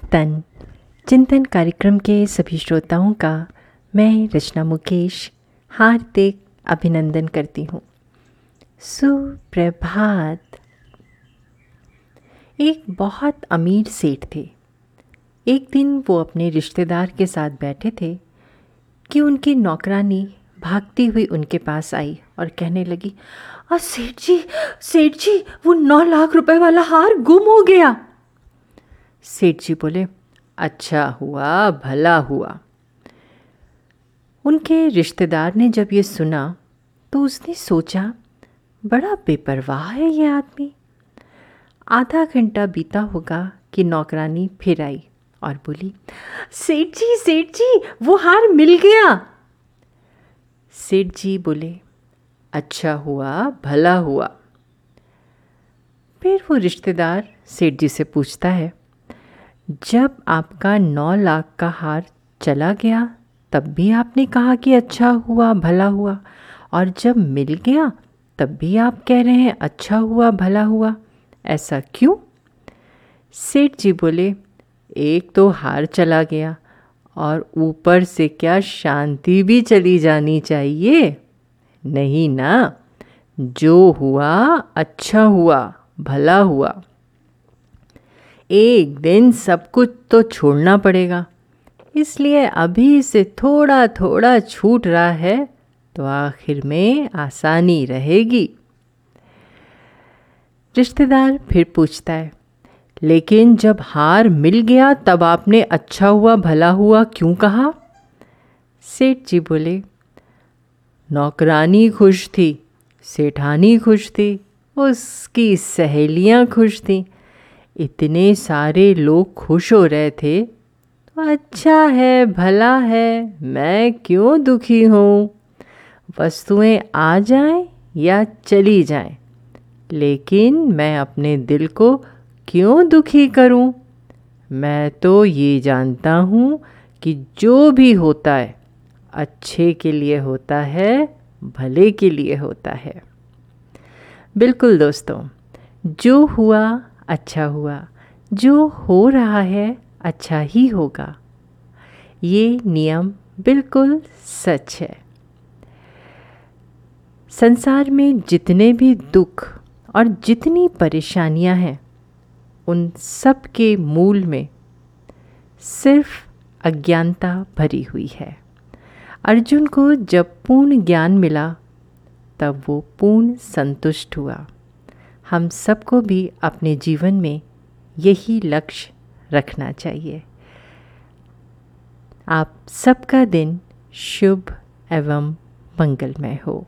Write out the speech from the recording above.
चिंतन चिंतन कार्यक्रम के सभी श्रोताओं का मैं रचना मुकेश हार्दिक अभिनंदन करती हूँ। सुप्रभात। एक बहुत अमीर सेठ थे। एक दिन वो अपने रिश्तेदार के साथ बैठे थे कि उनकी नौकरानी भागती हुई उनके पास आई और कहने लगी आ सेठ जी सेठ जी, वो नौ लाख रुपए वाला हार गुम हो गया। सेठ जी बोले अच्छा हुआ, भला हुआ। उनके रिश्तेदार ने जब ये सुना तो उसने सोचा, बड़ा बेपरवाह है ये आदमी। आधा घंटा बीता होगा कि नौकरानी फिर आई और बोली, सेठ जी सेठ जी, वो हार मिल गया। सेठ जी बोले अच्छा हुआ, भला हुआ। फिर वो रिश्तेदार सेठ जी से पूछता है जब आपका नौ लाख का हार चला गया, तब भी आपने कहा कि अच्छा हुआ, भला हुआ। और जब मिल गया, तब भी आप कह रहे हैं अच्छा हुआ, भला हुआ। ऐसा क्यों? सेठ जी बोले, एक तो हार चला गया और ऊपर से क्या शांति भी चली जानी चाहिए? नहीं ना, जो हुआ अच्छा हुआ, भला हुआ। एक दिन सब कुछ तो छोड़ना पड़ेगा। इसलिए अभी से थोड़ा थोड़ा छूट रहा है तो आखिर में आसानी रहेगी। रिश्तेदार फिर पूछता है, लेकिन जब हार मिल गया, तब आपने अच्छा हुआ, भला हुआ क्यों कहा? सेठ जी बोले, नौकरानी खुश थी, सेठानी खुश थी, उसकी सहेलियाँ खुश थीं। इतने सारे लोग खुश हो रहे थे। तो अच्छा है, भला है, मैं क्यों दुखी हूँ? वस्तुएँ आ जाएँ या चली जाएँ? लेकिन मैं अपने दिल को क्यों दुखी करूँ? मैं तो ये जानता हूँ कि जो भी होता है, अच्छे के लिए होता है, भले के लिए होता है। बिल्कुल दोस्तों, जो हुआ अच्छा हुआ। जो हो रहा है अच्छा ही होगा। ये नियम बिल्कुल सच है। संसार में जितने भी दुख और जितनी परेशानियाँ हैं, उन सब के मूल में सिर्फ़ अज्ञानता भरी हुई है। अर्जुन को जब पूर्ण ज्ञान मिला, तब वो पूर्ण संतुष्ट हुआ। हम सबको भी अपने जीवन में यही लक्ष्य रखना चाहिए। आप सबका दिन शुभ एवं मंगलमय हो।